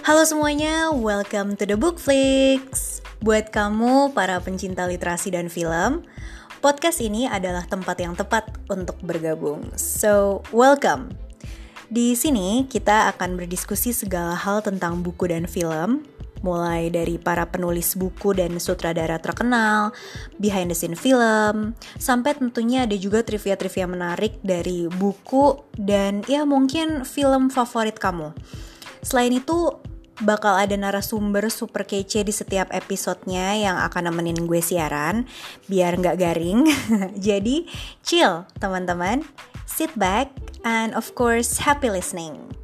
Halo semuanya, welcome to the Bookflix. Buat kamu para pencinta literasi dan film, podcast ini adalah tempat yang tepat untuk bergabung. So, welcome. Di sini kita akan berdiskusi segala hal tentang buku dan film, mulai dari para penulis buku dan sutradara terkenal, behind the scene film, sampai tentunya ada juga trivia-trivia menarik dari buku dan ya mungkin film favorit kamu. Selain itu, bakal ada narasumber super kece di setiap episodenya yang akan nemenin gue siaran biar nggak garing. Jadi chill teman-teman, sit back and of course happy listening.